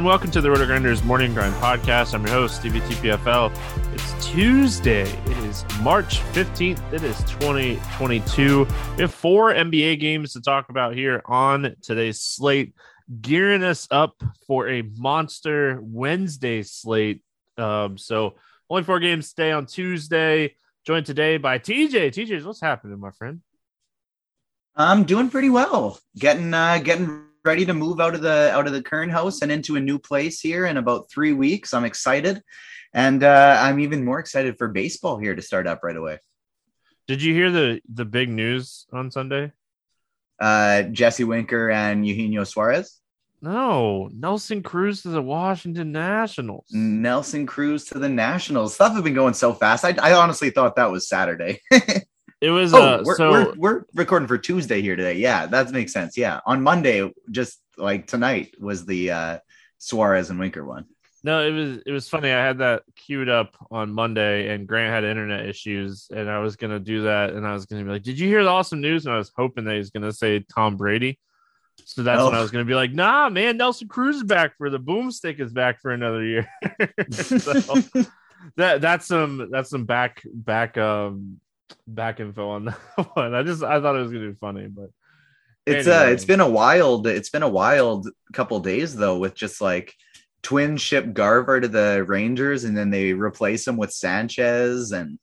everyone. Welcome to the Roto Grinders Morning Grind Podcast. I'm your host, Stevie TPFL. It's Tuesday. It is March 15th. It is 2022. We have four NBA games to talk about here on today's slate, gearing us up for a monster Wednesday slate. Um, so, only four games today on Tuesday. Joined today by TJ. TJ, what's happening, my friend? I'm doing pretty well. Getting uh getting ready to move out of the out of the current house and into a new place here in about three weeks. I'm excited, and uh, I'm even more excited for baseball here to start up right away. Did you hear the the big news on Sunday? Uh, Jesse Winker and Eugenio Suarez. No, Nelson Cruz to the Washington Nationals. Nelson Cruz to the Nationals. Stuff have been going so fast. I, I honestly thought that was Saturday. It was oh, uh, we're, so we're, we're recording for Tuesday here today. Yeah, that makes sense. Yeah, on Monday, just like tonight, was the uh, Suarez and Winker one. no, it was it was funny. I had that queued up on Monday, and Grant had internet issues, and I was gonna do that, and I was gonna be like, "Did you hear the awesome news?" And I was hoping that he's gonna say Tom Brady. So that's when Oh. I was gonna be like, "Nah, man, Nelson Cruz is back for the boomstick is back for another year." so that that's some that's some back back um back info on that one. I just I thought it was gonna be funny, but It's uh it's been a wild it's been a wild couple days though with just like twin ship Garver to the Rangers and then they replace him with Sanchez and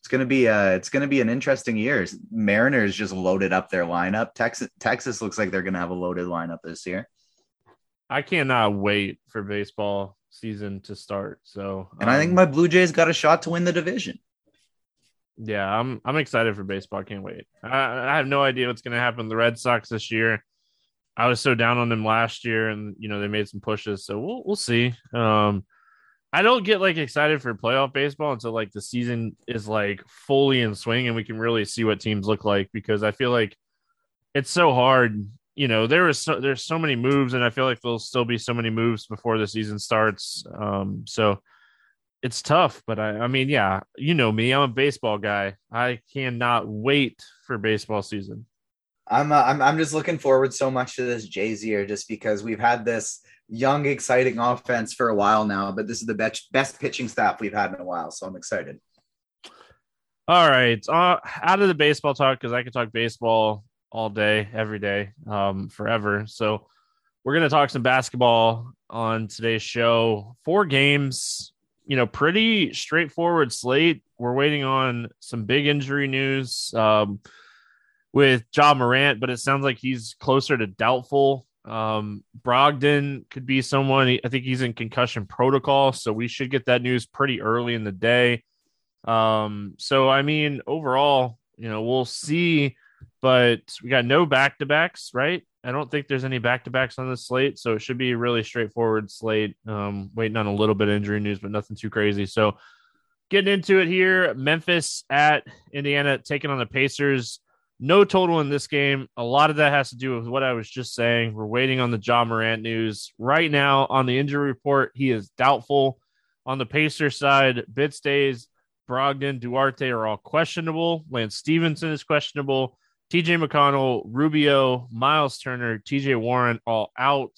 it's gonna be uh it's gonna be an interesting year. Mariners just loaded up their lineup. Texas Texas looks like they're gonna have a loaded lineup this year. I cannot wait for baseball season to start. So And I think um, my Blue Jays got a shot to win the division. Yeah, I'm I'm excited for baseball. Can't wait. I, I have no idea what's going to happen the Red Sox this year. I was so down on them last year, and you know they made some pushes, so we'll we'll see. Um, I don't get like excited for playoff baseball until like the season is like fully in swing and we can really see what teams look like because I feel like it's so hard. You know, there is so there's so many moves, and I feel like there'll still be so many moves before the season starts. Um, so it's tough, but I, I mean, yeah, you know me, I'm a baseball guy. I cannot wait for baseball season. I'm, uh, I'm I'm just looking forward so much to this Jays year, just because we've had this young, exciting offense for a while now. But this is the best best pitching staff we've had in a while, so I'm excited. All right, uh, out of the baseball talk because I could talk baseball all day, every day, um, forever. So we're gonna talk some basketball on today's show. Four games, you know, pretty straightforward slate. We're waiting on some big injury news um, with Ja Morant, but it sounds like he's closer to doubtful. Um, Brogdon could be someone. I think he's in concussion protocol, so we should get that news pretty early in the day. Um, so I mean, overall, you know, we'll see, but we got no back to backs, right? I don't think there's any back to backs on this slate, so it should be a really straightforward slate. Um, waiting on a little bit of injury news, but nothing too crazy. So getting into it here, Memphis at Indiana taking on the Pacers. No total in this game. A lot of that has to do with what I was just saying. We're waiting on the Ja Morant news. Right now, on the injury report, he is doubtful. On the Pacers side, Bitadze. Brogdon, Duarte are all questionable. Lance Stephenson is questionable. TJ McConnell, Rubio, Miles Turner, TJ Warren all out.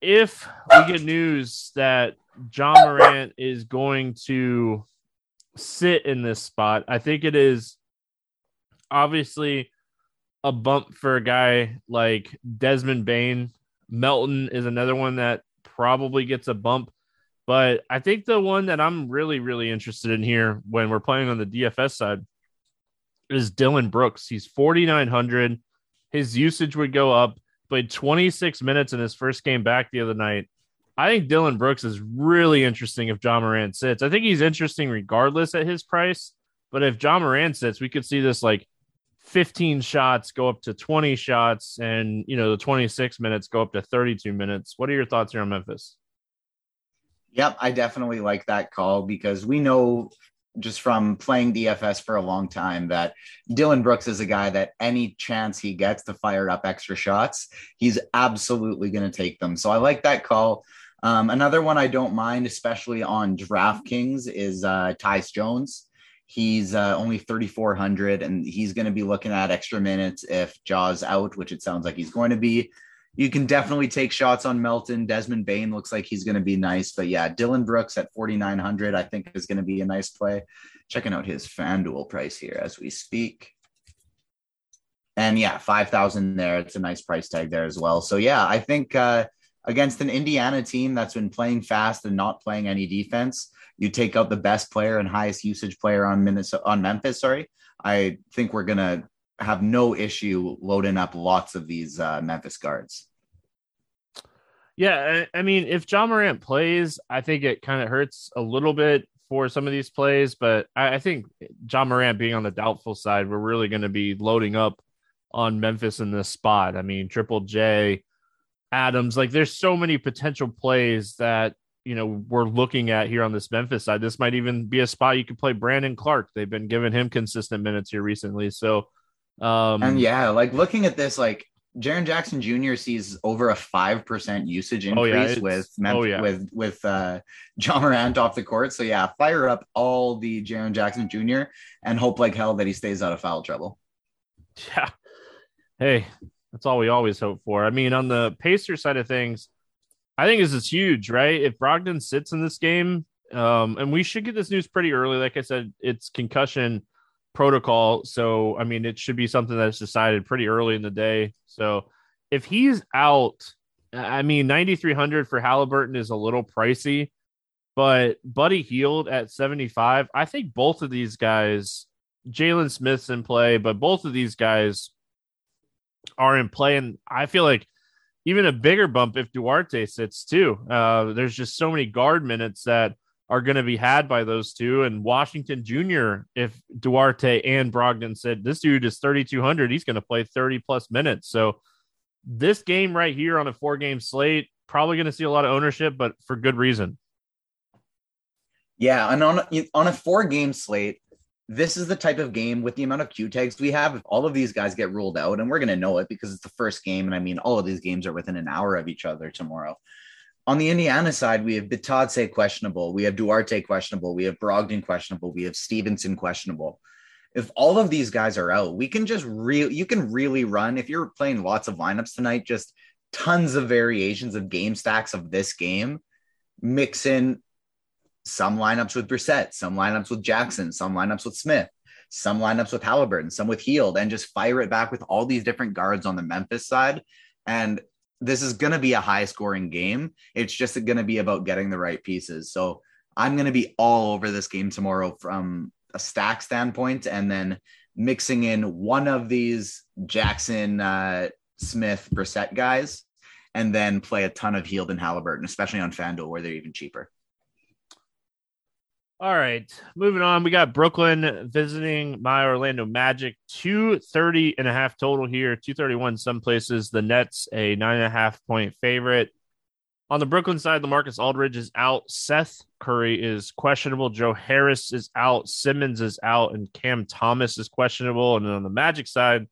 If we get news that Ja Morant is going to sit in this spot, I think it is obviously a bump for a guy like Desmond Bane. Melton is another one that probably gets a bump. But I think the one that I'm really, really interested in here when we're playing on the DFS side is Dillon Brooks. He's 4,900. His usage would go up, played 26 minutes in his first game back the other night. I think Dillon Brooks is really interesting if Ja Morant sits. I think he's interesting regardless at his price. But if Ja Morant sits, we could see this like 15 shots go up to 20 shots and, you know, the 26 minutes go up to 32 minutes. What are your thoughts here on Memphis? Yep, I definitely like that call because we know just from playing DFS for a long time that Dillon Brooks is a guy that any chance he gets to fire up extra shots, he's absolutely going to take them. So I like that call. Um, another one I don't mind, especially on DraftKings, is uh, Tyus Jones. He's uh, only 3,400 and he's going to be looking at extra minutes if Ja's out, which it sounds like he's going to be. You can definitely take shots on Melton. Desmond Bane looks like he's going to be nice, but yeah, Dillon Brooks at 4,900, I think is going to be a nice play. Checking out his FanDuel price here as we speak. And yeah, 5,000 there. It's a nice price tag there as well. So yeah, I think uh, against an Indiana team that's been playing fast and not playing any defense, you take out the best player and highest usage player on Minnesota, on Memphis. Sorry, I think we're going to have no issue loading up lots of these uh, Memphis guards. Yeah, I mean, if Ja Morant plays, I think it kind of hurts a little bit for some of these plays, but I, I think Ja Morant being on the doubtful side, we're really going to be loading up on Memphis in this spot. I mean, Triple J, Adams, like there's so many potential plays that you know we're looking at here on this Memphis side. This might even be a spot you could play Brandon Clarke. They've been giving him consistent minutes here recently, so um and yeah, like looking at this, like Jaren Jackson Jr. sees over a five percent usage increase oh, yeah, with oh, yeah. with with uh, Ja Morant off the court. So yeah, fire up all the Jaren Jackson Jr. and hope like hell that he stays out of foul trouble. Yeah. Hey, that's all we always hope for. I mean, on the Pacer side of things, I think this is huge, right? If Brogdon sits in this game, um, and we should get this news pretty early. Like I said, it's concussion protocol. So, I mean, it should be something that's decided pretty early in the day. So, if he's out, I mean, 9,300 for Halliburton is a little pricey, but Buddy Hield at 75, I think both of these guys, Jalen Smith's in play, but both of these guys are in play. And I feel like even a bigger bump if Duarte sits too. Uh, there's just so many guard minutes that are going to be had by those two. And Washington Jr., if Duarte and Brogdon said this dude is 3,200, he's going to play 30 plus minutes. So this game right here on a four game slate, probably going to see a lot of ownership, but for good reason. Yeah. And on, on a four game slate, this is the type of game with the amount of Q tags we have. If all of these guys get ruled out, and we're going to know it because it's the first game. And I mean, all of these games are within an hour of each other tomorrow. On the Indiana side, we have Bitadze questionable, we have Duarte questionable, we have Brogdon questionable, we have Stephenson questionable. If all of these guys are out, we can just real you can really run if you're playing lots of lineups tonight, just tons of variations of game stacks of this game. Mix in some lineups with Brissett, some lineups with Jackson, some lineups with Smith, some lineups with Halliburton, some with Hield, and just fire it back with all these different guards on the Memphis side. And this is going to be a high scoring game. It's just going to be about getting the right pieces. So I'm going to be all over this game tomorrow from a stack standpoint and then mixing in one of these Jackson, uh, Smith, Brissett guys, and then play a ton of Hield and Halliburton, especially on FanDuel where they're even cheaper. All right, moving on. We got Brooklyn visiting my Orlando Magic. 230 and a half total here, 231 some places. The Nets, a nine and a half point favorite. On the Brooklyn side, LaMarcus Aldridge is out. Seth Curry is questionable. Joe Harris is out. Simmons is out. And Cam Thomas is questionable. And on the Magic side,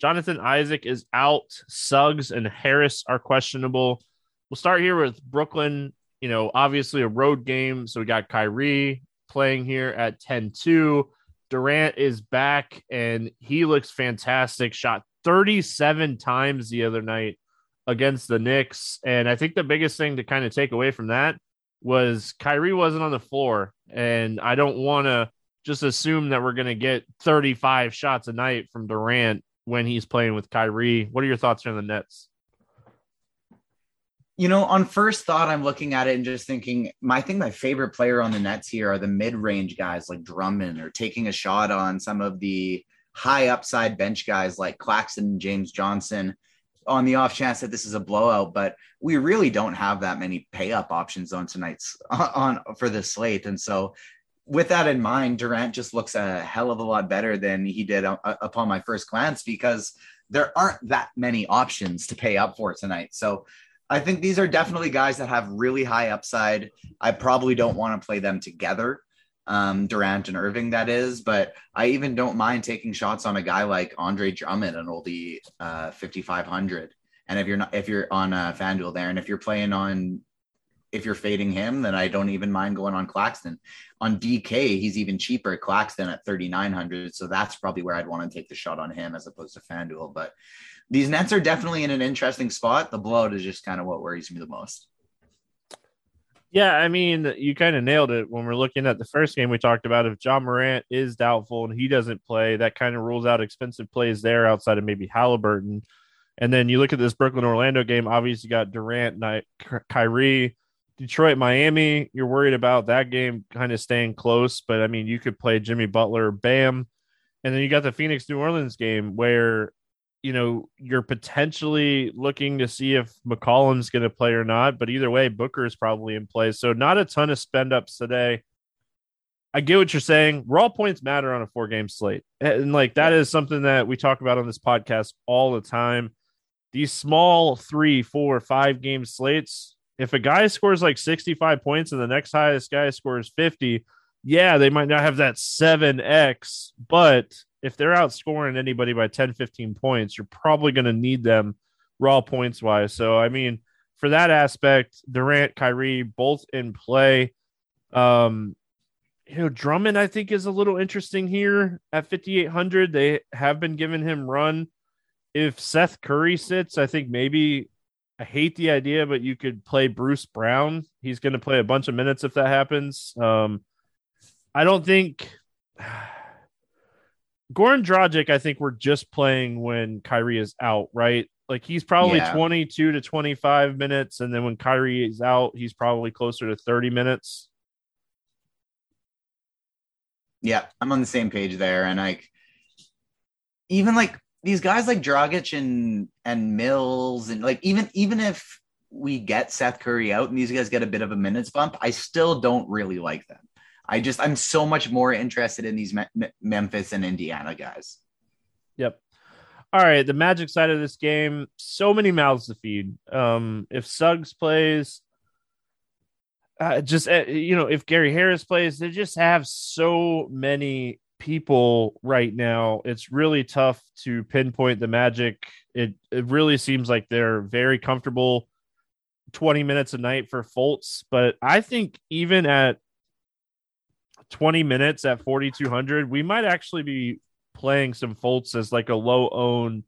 Jonathan Isaac is out. Suggs and Harris are questionable. We'll start here with Brooklyn you know, obviously a road game. So we got Kyrie playing here at 10 2. Durant is back and he looks fantastic. Shot 37 times the other night against the Knicks. And I think the biggest thing to kind of take away from that was Kyrie wasn't on the floor. And I don't want to just assume that we're going to get 35 shots a night from Durant when he's playing with Kyrie. What are your thoughts on the Nets? You know, on first thought, I'm looking at it and just thinking, my, I think my favorite player on the Nets here are the mid range guys like Drummond or taking a shot on some of the high upside bench guys like Claxton and James Johnson on the off chance that this is a blowout. But we really don't have that many pay up options on tonight's on, for the slate. And so, with that in mind, Durant just looks a hell of a lot better than he did uh, upon my first glance because there aren't that many options to pay up for tonight. So I think these are definitely guys that have really high upside. I probably don't want to play them together, um, Durant and Irving, that is, but I even don't mind taking shots on a guy like Andre Drummond and oldie uh, 5,500. And if you're not, if you're on a FanDuel there, and if you're playing on, if you're fading him, then I don't even mind going on Claxton. On DK, he's even cheaper, Claxton at 3,900. So that's probably where I'd want to take the shot on him as opposed to FanDuel. But these Nets are definitely in an interesting spot. The blowout is just kind of what worries me the most. Yeah, I mean, you kind of nailed it when we're looking at the first game we talked about. If Ja Morant is doubtful and he doesn't play, that kind of rules out expensive plays there outside of maybe Halliburton. And then you look at this Brooklyn Orlando game, obviously, got Durant, Kyrie, Detroit, Miami. You're worried about that game kind of staying close, but I mean, you could play Jimmy Butler, Bam. And then you got the Phoenix New Orleans game where you know, you're potentially looking to see if McCollum's going to play or not. But either way, Booker is probably in play. So not a ton of spend ups today. I get what you're saying. Raw points matter on a four game slate. And like that is something that we talk about on this podcast all the time. These small three, four, five game slates, if a guy scores like 65 points and the next highest guy scores 50, yeah, they might not have that 7x, but if they're outscoring anybody by 10, 15 points, you're probably going to need them raw points wise. So, I mean, for that aspect, Durant, Kyrie, both in play. Um, you know, Drummond, I think, is a little interesting here at 5,800. They have been giving him run. If Seth Curry sits, I think maybe I hate the idea, but you could play Bruce Brown. He's going to play a bunch of minutes if that happens. Um, I don't think Goran Dragic, I think we're just playing when Kyrie is out, right? Like he's probably yeah. 22 to 25 minutes. And then when Kyrie is out, he's probably closer to 30 minutes. Yeah, I'm on the same page there. And like, even like these guys like Dragic and and Mills, and like even even if we get Seth Curry out and these guys get a bit of a minutes bump, I still don't really like them. I just I'm so much more interested in these Me- Memphis and Indiana guys. Yep. All right, the Magic side of this game, so many mouths to feed. Um, if Suggs plays, uh, just uh, you know, if Gary Harris plays, they just have so many people right now. It's really tough to pinpoint the Magic. It it really seems like they're very comfortable 20 minutes a night for Fultz, but I think even at 20 minutes at 4200 we might actually be playing some Fultz as like a low own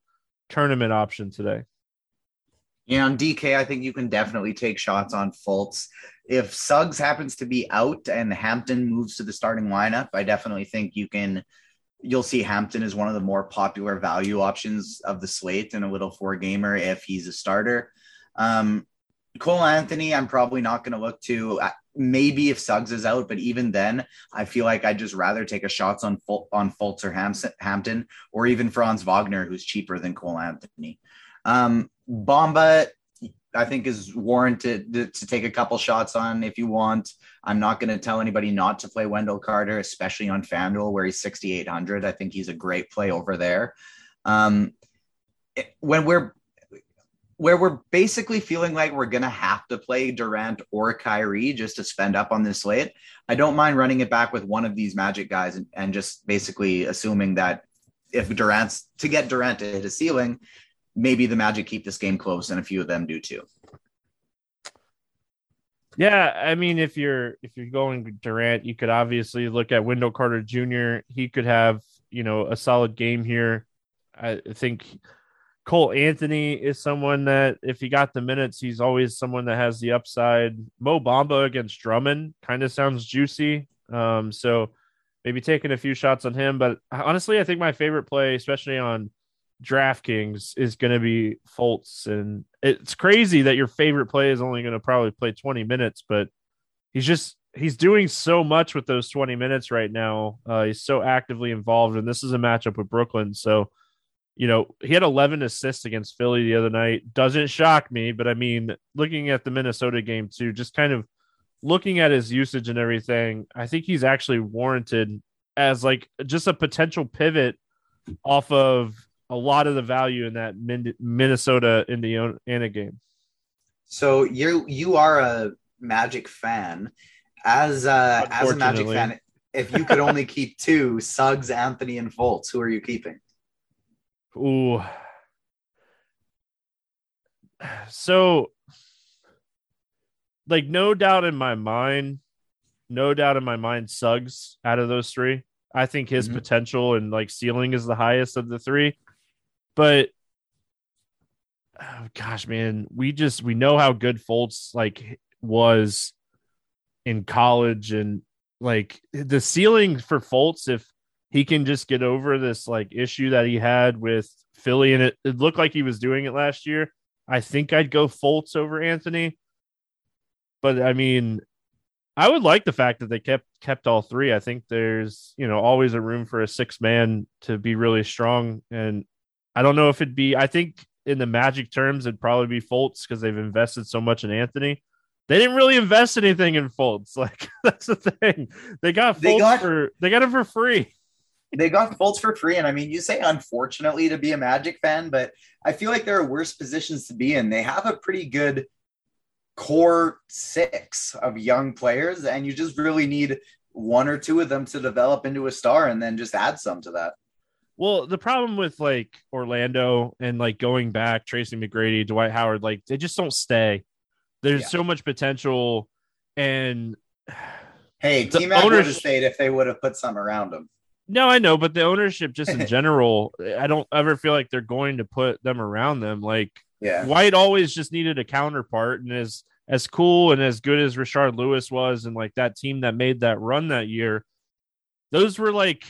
tournament option today yeah on dk i think you can definitely take shots on Fultz if suggs happens to be out and hampton moves to the starting lineup i definitely think you can you'll see hampton as one of the more popular value options of the slate in a little four gamer if he's a starter um, Cole Anthony, I'm probably not going to look to. Maybe if Suggs is out, but even then, I feel like I'd just rather take a shots on Ful- on Fultz or Hampton, or even Franz Wagner, who's cheaper than Cole Anthony. Um, Bamba, I think, is warranted to, to take a couple shots on if you want. I'm not going to tell anybody not to play Wendell Carter, especially on FanDuel where he's 6,800. I think he's a great play over there. Um, when we're where we're basically feeling like we're going to have to play Durant or Kyrie just to spend up on this slate. I don't mind running it back with one of these Magic guys and, and just basically assuming that if Durant's to get Durant to hit a ceiling, maybe the Magic keep this game close and a few of them do too. Yeah, I mean, if you're if you're going Durant, you could obviously look at Wendell Carter Jr. He could have you know a solid game here. I think Cole Anthony is someone that, if he got the minutes, he's always someone that has the upside. Mo Bamba against Drummond kind of sounds juicy. Um, so maybe taking a few shots on him. But honestly, I think my favorite play, especially on DraftKings, is going to be Fultz. And it's crazy that your favorite play is only going to probably play 20 minutes, but he's just he's doing so much with those 20 minutes right now. Uh, he's so actively involved, and this is a matchup with Brooklyn. So you know, he had 11 assists against Philly the other night. Doesn't shock me, but I mean, looking at the Minnesota game too, just kind of looking at his usage and everything, I think he's actually warranted as like just a potential pivot off of a lot of the value in that Minnesota Indiana game. So you you are a Magic fan. As uh, as a Magic fan, if you could only keep two, Suggs, Anthony, and Fultz, who are you keeping? Ooh. So, like, no doubt in my mind, no doubt in my mind, Suggs out of those three. I think his mm-hmm. potential and like ceiling is the highest of the three. But oh, gosh, man, we just we know how good Fultz like was in college and like the ceiling for Fultz if he can just get over this like issue that he had with Philly and it, it looked like he was doing it last year. I think I'd go Fultz over Anthony. But I mean, I would like the fact that they kept kept all three. I think there's, you know, always a room for a six man to be really strong. And I don't know if it'd be I think in the magic terms it'd probably be Fultz because they've invested so much in Anthony they didn't really invest anything in Fultz. Like that's the thing. They got Fultz they got, for they got him for free. They got Fultz for free, and I mean, you say unfortunately to be a Magic fan, but I feel like there are worse positions to be in. They have a pretty good core six of young players, and you just really need one or two of them to develop into a star, and then just add some to that. Well, the problem with like Orlando and like going back, Tracy McGrady, Dwight Howard, like they just don't stay. There's yeah. so much potential, and hey, T-Mac would have stayed if they would have put some around him. No, I know, but the ownership, just in general, I don't ever feel like they're going to put them around them. Like, yeah, Dwight always just needed a counterpart, and as as cool and as good as Rashard Lewis was, and like that team that made that run that year, those were like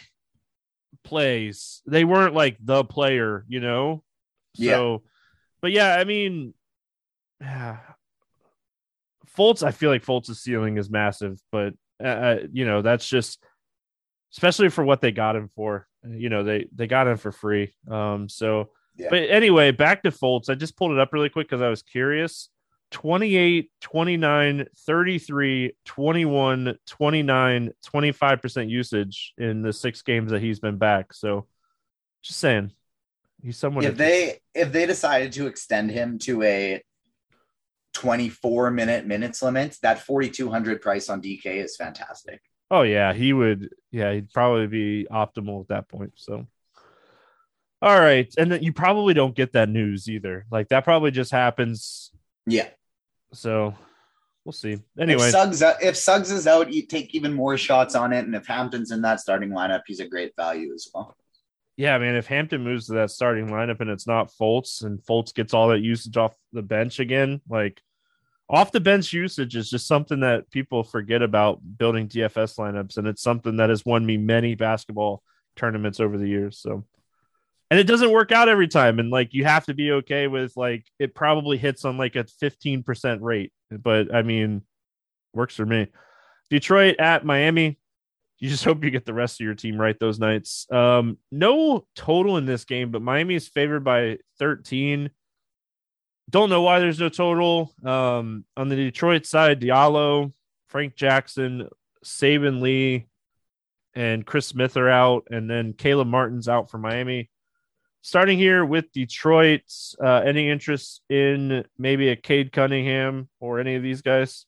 plays. They weren't like the player, you know. So, yeah. but yeah, I mean, yeah. Fultz, I feel like Fultz's ceiling is massive, but uh, uh, you know that's just especially for what they got him for. You know they they got him for free. Um, so, yeah. but anyway, back to Fultz. I just pulled it up really quick because I was curious. 28, 29, 33, 21, 29, 25% usage in the six games that he's been back. So just saying he's someone if they if they decided to extend him to a 24 minute minutes limit, that 4200 price on DK is fantastic. Oh yeah, he would yeah, he'd probably be optimal at that point. So all right, and then you probably don't get that news either. Like that probably just happens. Yeah. So we'll see. Anyway, if Suggs, uh, if Suggs is out, you take even more shots on it, and if Hampton's in that starting lineup, he's a great value as well. Yeah, man. If Hampton moves to that starting lineup and it's not Fultz, and Fultz gets all that usage off the bench again, like off the bench usage is just something that people forget about building DFS lineups, and it's something that has won me many basketball tournaments over the years. So, and it doesn't work out every time, and like you have to be okay with like it probably hits on like a fifteen percent rate, but I mean, works for me. Detroit at Miami you just hope you get the rest of your team right those nights. Um, no total in this game, but Miami is favored by 13. Don't know why there's no total. Um, on the Detroit side, Diallo, Frank Jackson, Saben Lee, and Chris Smith are out, and then Caleb Martin's out for Miami. Starting here with Detroit, uh, any interest in maybe a Cade Cunningham or any of these guys?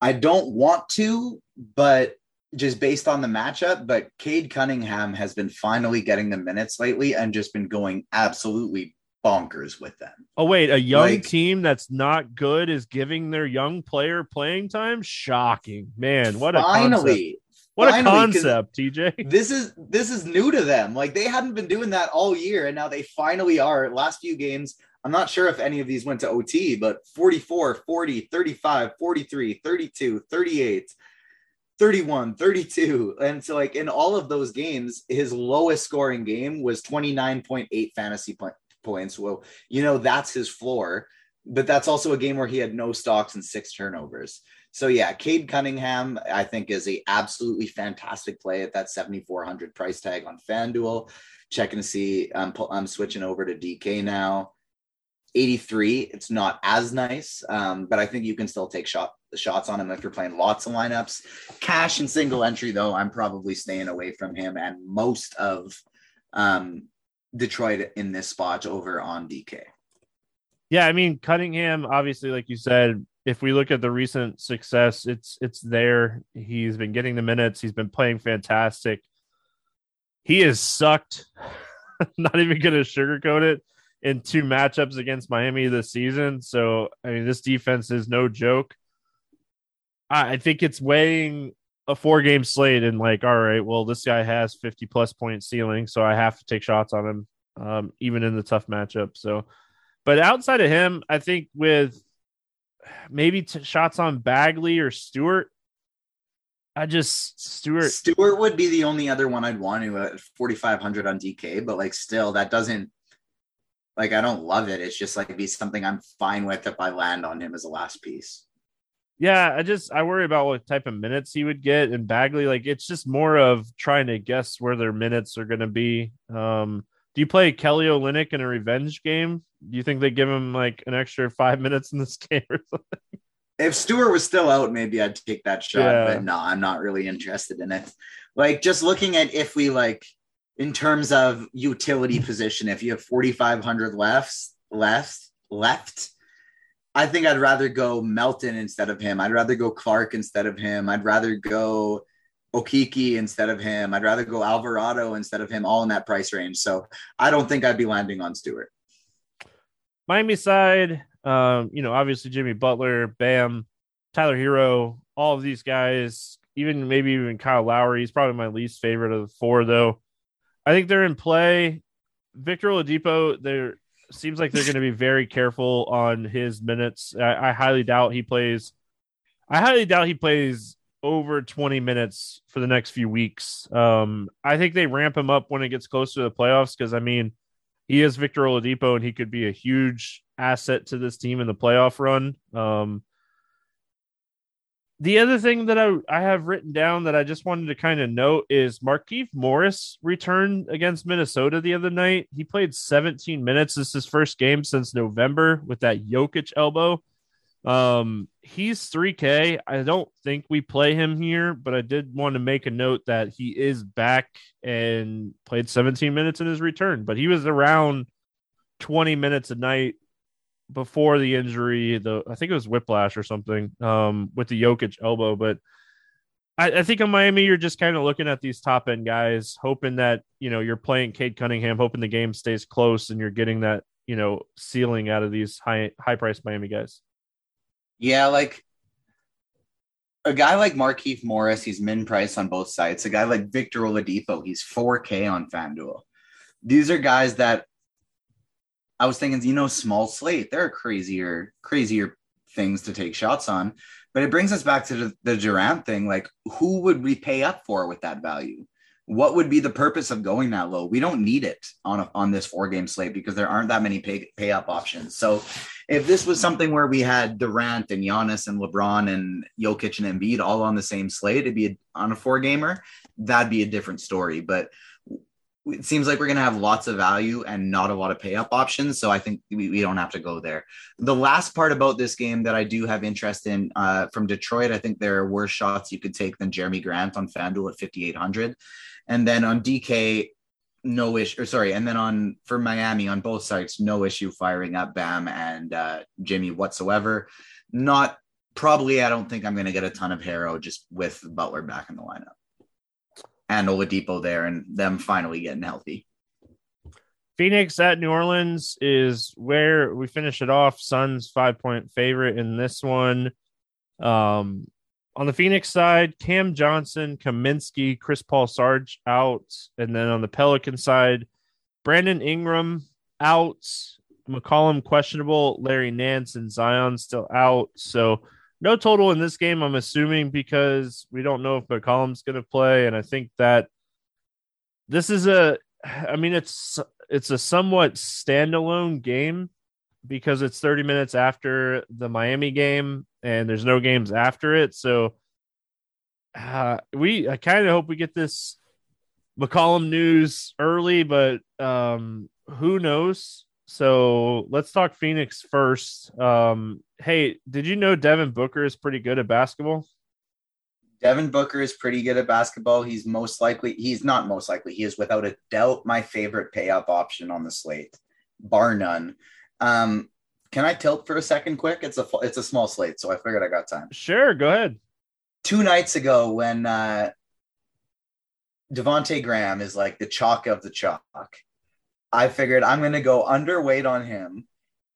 I don't want to, but just based on the matchup, but Cade Cunningham has been finally getting the minutes lately and just been going absolutely bonkers with them. Oh wait, a young like, team that's not good is giving their young player playing time? Shocking. Man, what a finally concept. What finally, a concept, TJ. This is this is new to them. Like they hadn't been doing that all year and now they finally are. Last few games, I'm not sure if any of these went to OT, but 44, 40, 35, 43, 32, 38, 31, 32. And so, like, in all of those games, his lowest scoring game was 29.8 fantasy points. Well, you know, that's his floor, but that's also a game where he had no stocks and six turnovers. So yeah, Cade Cunningham, I think, is a absolutely fantastic play at that 7,400 price tag on FanDuel. Checking to see, I'm, I'm switching over to DK now. 83. It's not as nice, um, but I think you can still take shot shots on him if you're playing lots of lineups. Cash and single entry, though, I'm probably staying away from him and most of um, Detroit in this spot over on DK. Yeah, I mean Cunningham, obviously, like you said, if we look at the recent success, it's it's there. He's been getting the minutes. He's been playing fantastic. He has sucked. Not even going to sugarcoat it in two matchups against Miami this season. So, I mean, this defense is no joke. I think it's weighing a four game slate and like, all right, well, this guy has 50 plus point ceiling, so I have to take shots on him. um, even in the tough matchup. So, but outside of him, I think with maybe t- shots on Bagley or Stewart, I just Stewart Stewart would be the only other one I'd want to at 4500 on DK, but like still that doesn't like I don't love it. It's just like be something I'm fine with if I land on him as a last piece. Yeah, I just I worry about what type of minutes he would get and Bagley. Like it's just more of trying to guess where their minutes are going to be. Um, do you play Kelly Olynyk in a revenge game? Do you think they give him like an extra five minutes in this game or something? If Stewart was still out, maybe I'd take that shot. Yeah. But no, I'm not really interested in it. Like just looking at if we like in terms of utility position, if you have 4,500 left, left, left I think I'd rather go Melton instead of him. I'd rather go Clarke instead of him. I'd rather go Okeke instead of him. I'd rather go Alvarado instead of him, all in that price range. So I don't think I'd be landing on Stewart. Miami side, um, you know, obviously Jimmy Butler, Bam, Tyler Herro, all of these guys, even maybe even Kyle Lowry. He's probably my least favorite of the four, though. I think they're in play. Victor Oladipo, they're seems like they're going to be very careful on his minutes. I, I, highly doubt he plays. I highly doubt he plays over 20 minutes for the next few weeks. Um, I think they ramp him up when it gets closer to the playoffs because I mean, he is Victor Oladipo and he could be a huge asset to this team in the playoff run. Um, the other thing that I, I have written down that I just wanted to kind of note is Markieff Morris returned against Minnesota the other night. He played 17 minutes. This is his first game since November with that Jokic elbow. Um, he's 3K. I don't think we play him here, but I did want to make a note that he is back and played 17 minutes in his return, but he was around 20 minutes a night before the injury, the I think it was whiplash or something um, with the Jokic elbow. But I, I think in Miami, you're just kind of looking at these top end guys, hoping that you know you're playing Cade Cunningham, hoping the game stays close, and you're getting that you know ceiling out of these high high priced Miami guys. Yeah, like a guy like Markieff Morris, he's min price on both sides. A guy like Victor Oladipo, he's 4K on FanDuel. These are guys that I was thinking, you know, small slate, there are crazier, crazier things to take shots on. But it brings us back to the, Durant thing. Like, who would we pay up for with that value? What would be the purpose of going that low? We don't need it on a, on this four game slate because there aren't that many pay, pay up options. So, if this was something where we had Durant and Giannis and LeBron and Jokic and Embiid all on the same slate, it'd be a, on a four gamer. That'd be a different story. But it seems like we're going to have lots of value and not a lot of pay up options. So I think we, we don't have to go there. The last part about this game that I do have interest in uh, from Detroit, I think there are worse shots you could take than Jerami Grant on FanDuel at 5,800. And then on DK, no issue, or sorry. And then on for Miami on both sides, no issue firing up Bam and uh, Jimmy whatsoever. Not probably, I don't think I'm going to get a ton of Herro just with Butler back in the lineup and Oladipo there and them finally getting healthy. Phoenix at New Orleans is where we finish it off. Suns five point favorite in this one. Um, on the Phoenix side, Cam Johnson, Kaminsky, Chris Paul Sarge out. And then on the Pelican side, Brandon Ingram out, McCollum questionable, Larry Nance and Zion still out. So no total in this game, I'm assuming, because we don't know if McCollum's going to play. And I think that this is a, I mean, it's, it's a somewhat standalone game because it's 30 minutes after the Miami game and there's no games after it. So uh, we, I kind of hope we get this McCollum news early, but um, who knows? So let's talk Phoenix first. Um, hey, did you know Devin Booker is pretty good at basketball? Devin Booker is pretty good at basketball. He's most likely, he's not most likely, he is without a doubt my favorite pay up option on the slate, bar none. Um, can I tilt for a second quick? It's a it's a small slate, so I figured I got time. Sure, go ahead. Two nights ago, when uh Devonte Graham is like the chalk of the chalk, I figured I'm going to go underweight on him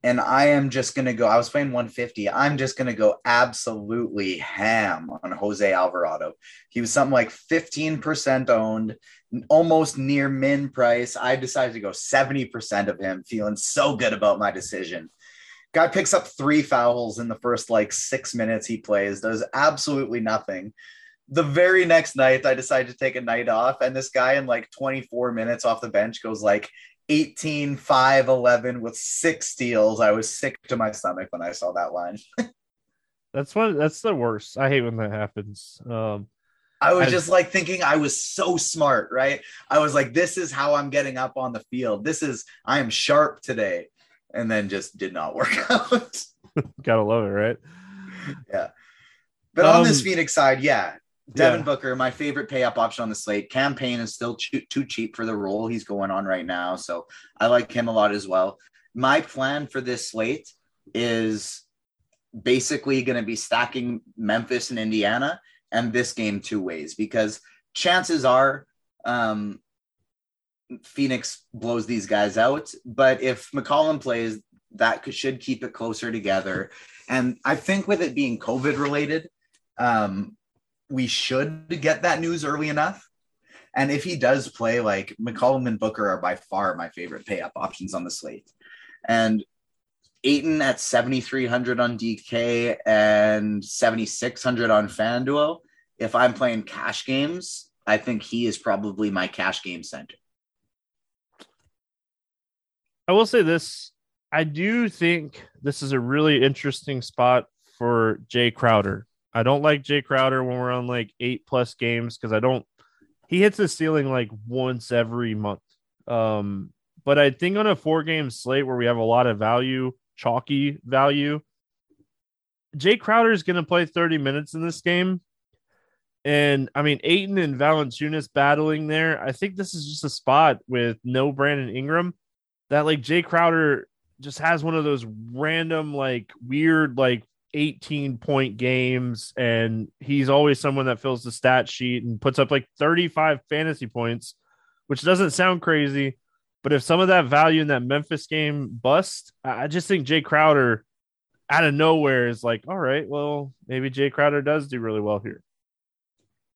and I am just going to go. I was playing 150. I'm just going to go absolutely ham on Jose Alvarado. He was something like 15% owned, almost near min price. I decided to go 70% of him, feeling so good about my decision. Guy picks up three fouls in the first like six minutes he plays, does absolutely nothing. The very next night, I decided to take a night off, and this guy in like 24 minutes off the bench goes like 18 5 11 with six steals. I was sick to my stomach when i saw that line. That's what that's the worst. I hate when that happens. Um i was I, just like thinking i was so smart right? I was like this is how i'm getting up on the field. This is i am sharp today. And then just did not work out. Gotta love it right? Yeah. But um, on this um, phoenix side yeah Devin yeah. Booker, my favorite pay up option on the slate. Cam Payne is still too, too cheap for the role he's going on right now. So I like him a lot as well. My plan for this slate is basically going to be stacking Memphis and Indiana and this game two ways because chances are um, Phoenix blows these guys out. But if McCollum plays, that could, should keep it closer together. And I think with it being COVID related, um, we should get that news early enough. And if he does play, like McCollum and Booker are by far my favorite pay up options on the slate. And Ayton at 7,300 on DK and 7,600 on FanDuel. If I'm playing cash games, I think he is probably my cash game center. I will say this I do think this is a really interesting spot for Jae Crowder. I don't like Jae Crowder when we're on like eight plus games because I don't. He hits the ceiling like once every month. Um, but I think on a four game slate where we have a lot of value, chalky value, Jae Crowder is going to play 30 minutes in this game. And I mean, Ayton and Valanciunas battling there. I think this is just a spot with no Brandon Ingram that like Jae Crowder just has one of those random, like weird, like 18 point games and he's always someone that fills the stat sheet and puts up like 35 fantasy points which doesn't sound crazy but if some of that value in that Memphis game bust I just think Jae Crowder out of nowhere is like all right well maybe Jae Crowder does do really well here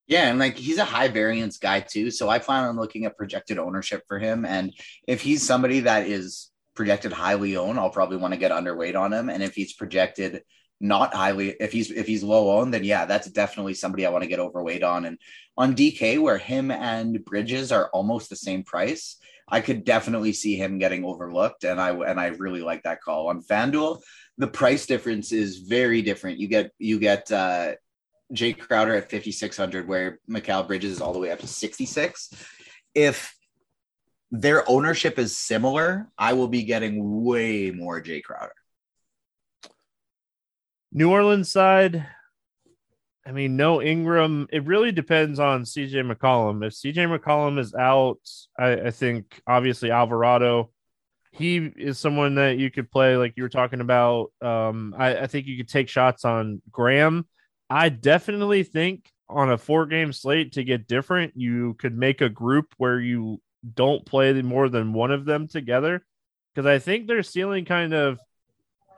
yeah, and like he's a high variance guy too. So I plan on looking at projected ownership for him. And if he's somebody that is projected highly owned, I'll probably want to get underweight on him. And if he's projected not highly if he's if he's low owned then yeah that's definitely somebody i want to get overweight on. And on dk where him and bridges are almost the same price i could definitely see him getting overlooked. And i and i really like that call. On fanduel the price difference is very different. You get you get uh Crowder at 5600 where Mikal Bridges is all the way up to 66 if their ownership is similar i will be getting way more Jae Crowder New Orleans side, I mean, no Ingram. It really depends on CJ McCollum. If CJ McCollum is out, I, I, think obviously Alvarado, he is someone that you could play like you were talking about. Um, I, I think you could take shots on Graham. I definitely think on a four game slate to get different, you could make a group where you don't play more than one of them together. Because I think their ceiling kind of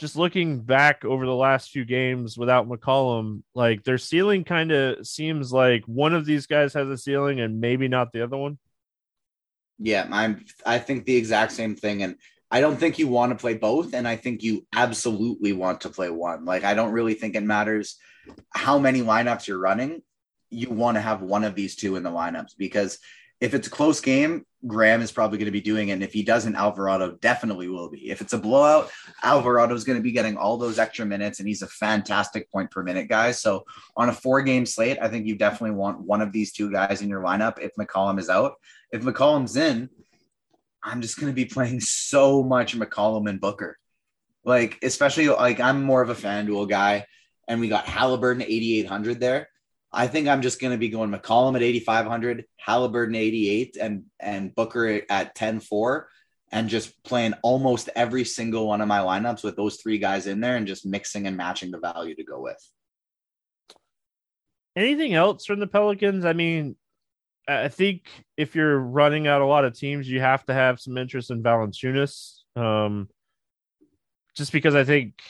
just looking back over the last few games without McCollum, like their ceiling kind of seems like one of these guys has a ceiling and maybe not the other one. Yeah, I'm I think the exact same thing and I don't think you want to play both and I think you absolutely want to play one. Like I don't really think it matters how many lineups you're running. You want to have one of these two in the lineups because if it's a close game, Graham is probably going to be doing it. And if he doesn't, Alvarado definitely will be. If it's a blowout, Alvarado is going to be getting all those extra minutes, and he's a fantastic point per minute guy. So on a four game slate, I think you definitely want one of these two guys in your lineup if McCollum is out. If McCollum's in, I'm just going to be playing so much McCollum and Booker. Like, especially like I'm more of a FanDuel guy, and we got Halliburton 8,800 there. I think I'm just going to be going McCollum at 8,500, Halliburton 88, and and Booker at 10-4, and just playing almost every single one of my lineups with those three guys in there, and just mixing and matching the value to go with. Anything else from the Pelicans? I mean, I think if you're running out a lot of teams, you have to have some interest in Valanciunas. Um, just because I think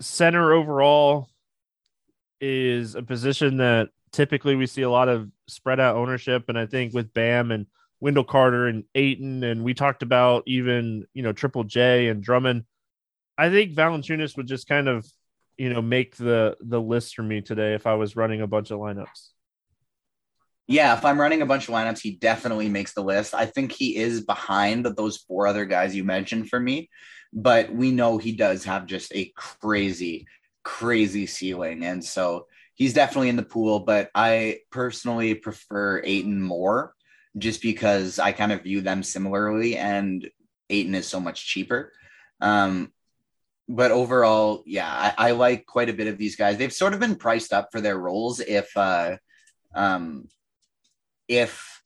center overall is a position that typically we see a lot of spread out ownership. And I think with Bam and Wendell Carter and Ayton, and we talked about even, you know, Triple J and Drummond, I think Valanciunas would just kind of, you know, make the the list for me today if I was running a bunch of lineups. Yeah, if I'm running a bunch of lineups, he definitely makes the list. I think he is behind those four other guys you mentioned for me, but we know he does have just a crazy, crazy ceiling. And so he's definitely in the pool, but I personally prefer Ayton more just because I kind of view them similarly and Ayton is so much cheaper. Um, but overall, yeah, I, I, like quite a bit of these guys. They've sort of been priced up for their roles. If uh, um, if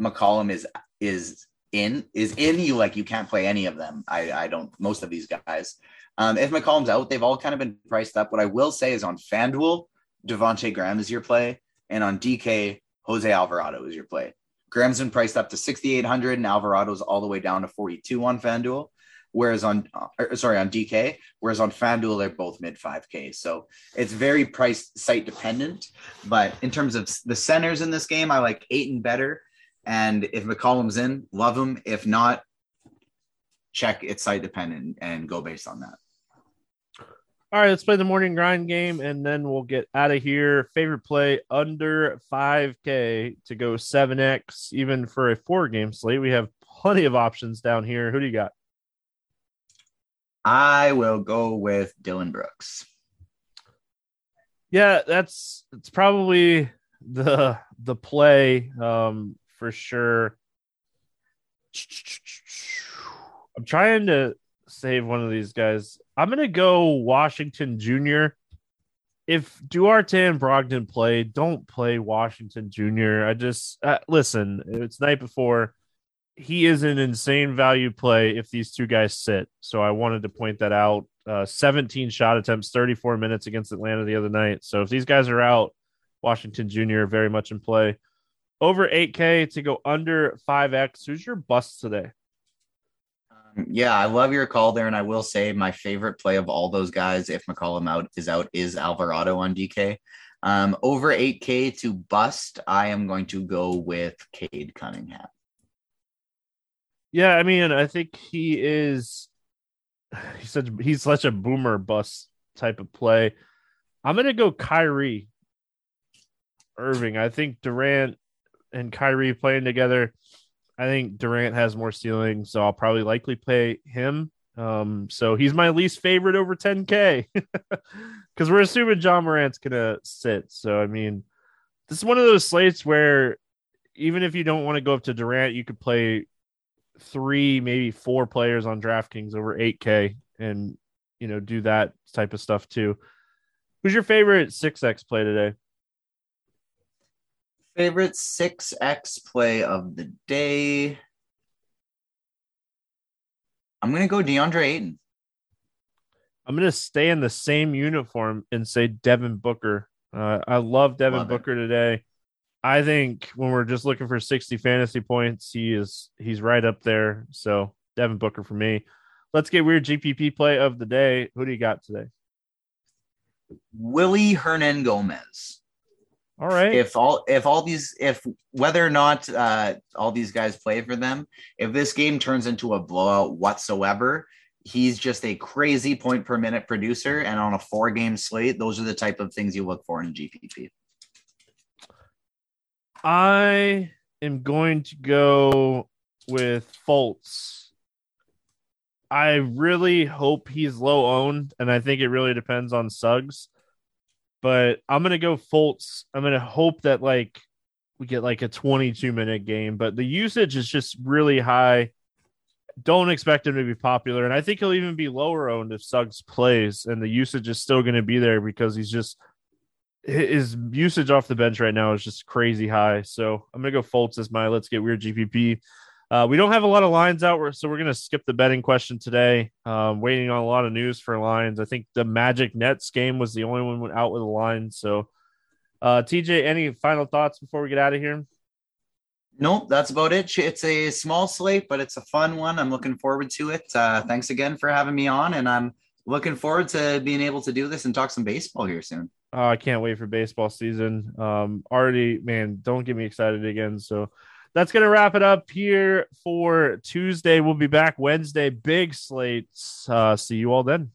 McCollum is is in is in you like you can't play any of them. I I don't most of these guys. Um, if McCollum's out, they've all kind of been priced up. What I will say is on FanDuel, Devonte Graham is your play, and on DK, Jose Alvarado is your play. Graham's been priced up to 6,800 and Alvarado's all the way down to 42 on FanDuel. Whereas on, uh, sorry, on DK, whereas on FanDuel, they're both mid 5K. So it's very price site dependent. But in terms of the centers in this game, I like Ayton better. And if McCollum's in, love him. If not, check it's site dependent and go based on that. All right, let's play the morning grind game and then we'll get out of here. Favorite play under 5K to go 7X, even for a four game slate. We have plenty of options down here. Who do you got? I will go with Dillon Brooks. Yeah, that's it's probably the the play um for sure. I'm trying to save one of these guys. I'm gonna go Washington Jr. If Duarte and Brogdon play, don't play Washington Jr. I just uh, listen. It's night before he is an insane value play if these two guys sit. So I wanted to point that out. Uh, 17 shot attempts, 34 minutes against Atlanta the other night. So if these guys are out, Washington Jr. very much in play. Over 8K to go under 5X. Who's your bust today? Um, yeah, I love your call there, and I will say my favorite play of all those guys, if McCollum out is out, is Alvarado on DK. Um, over 8K to bust, I am going to go with Cade Cunningham. Yeah, I mean, I think he is. He's such he's such a boomer bust type of play. I'm gonna go Kyrie Irving. I think Durant and Kyrie playing together. I think Durant has more ceiling, so I'll probably likely play him. Um, so he's my least favorite over 10k because we're assuming Ja Morant's gonna sit. So I mean, this is one of those slates where even if you don't want to go up to Durant, you could play three, maybe four players on DraftKings over 8K and, you know, do that type of stuff too. Who's your favorite 6X play today? Favorite 6X play of the day. I'm going to go DeAndre Ayton. I'm going to stay in the same uniform and say Devin Booker. Uh, I love Devin love Booker it. today. I think when we're just looking for 60 fantasy points, he is he's right up there. So Devin Booker for me. Let's get weird GPP play of the day. Who do you got today? Willy Hernangomez. All right. If all if all these if whether or not uh, all these guys play for them, if this game turns into a blowout whatsoever, he's just a crazy point per minute producer. And on a four game slate, those are the type of things you look for in GPP. I am going to go with Fultz. I really hope he's low owned, and I think it really depends on Suggs. But I'm gonna go Fultz. I'm gonna hope that like we get like a 22 minute game, but the usage is just really high. Don't expect him to be popular, and I think he'll even be lower owned if Suggs plays, and the usage is still going to be there because he's just his usage off the bench right now is just crazy high. So I'm gonna go Fultz as my let's get weird GPP. Uh, we don't have a lot of lines out, so we're gonna skip the betting question today. Um, waiting on a lot of news for lines. I think the Magic Nets game was the only one out with a line. So, uh, TJ, any final thoughts before we get out of here? Nope, that's about it. It's a small slate, but it's a fun one. I'm looking forward to it. Uh, thanks again for having me on, and I'm looking forward to being able to do this and talk some baseball here soon. Oh, I can't wait for baseball season. Um, already, man, don't get me excited again. So that's gonna wrap it up here for Tuesday. We'll be back Wednesday. Big slates. Uh, see you all then.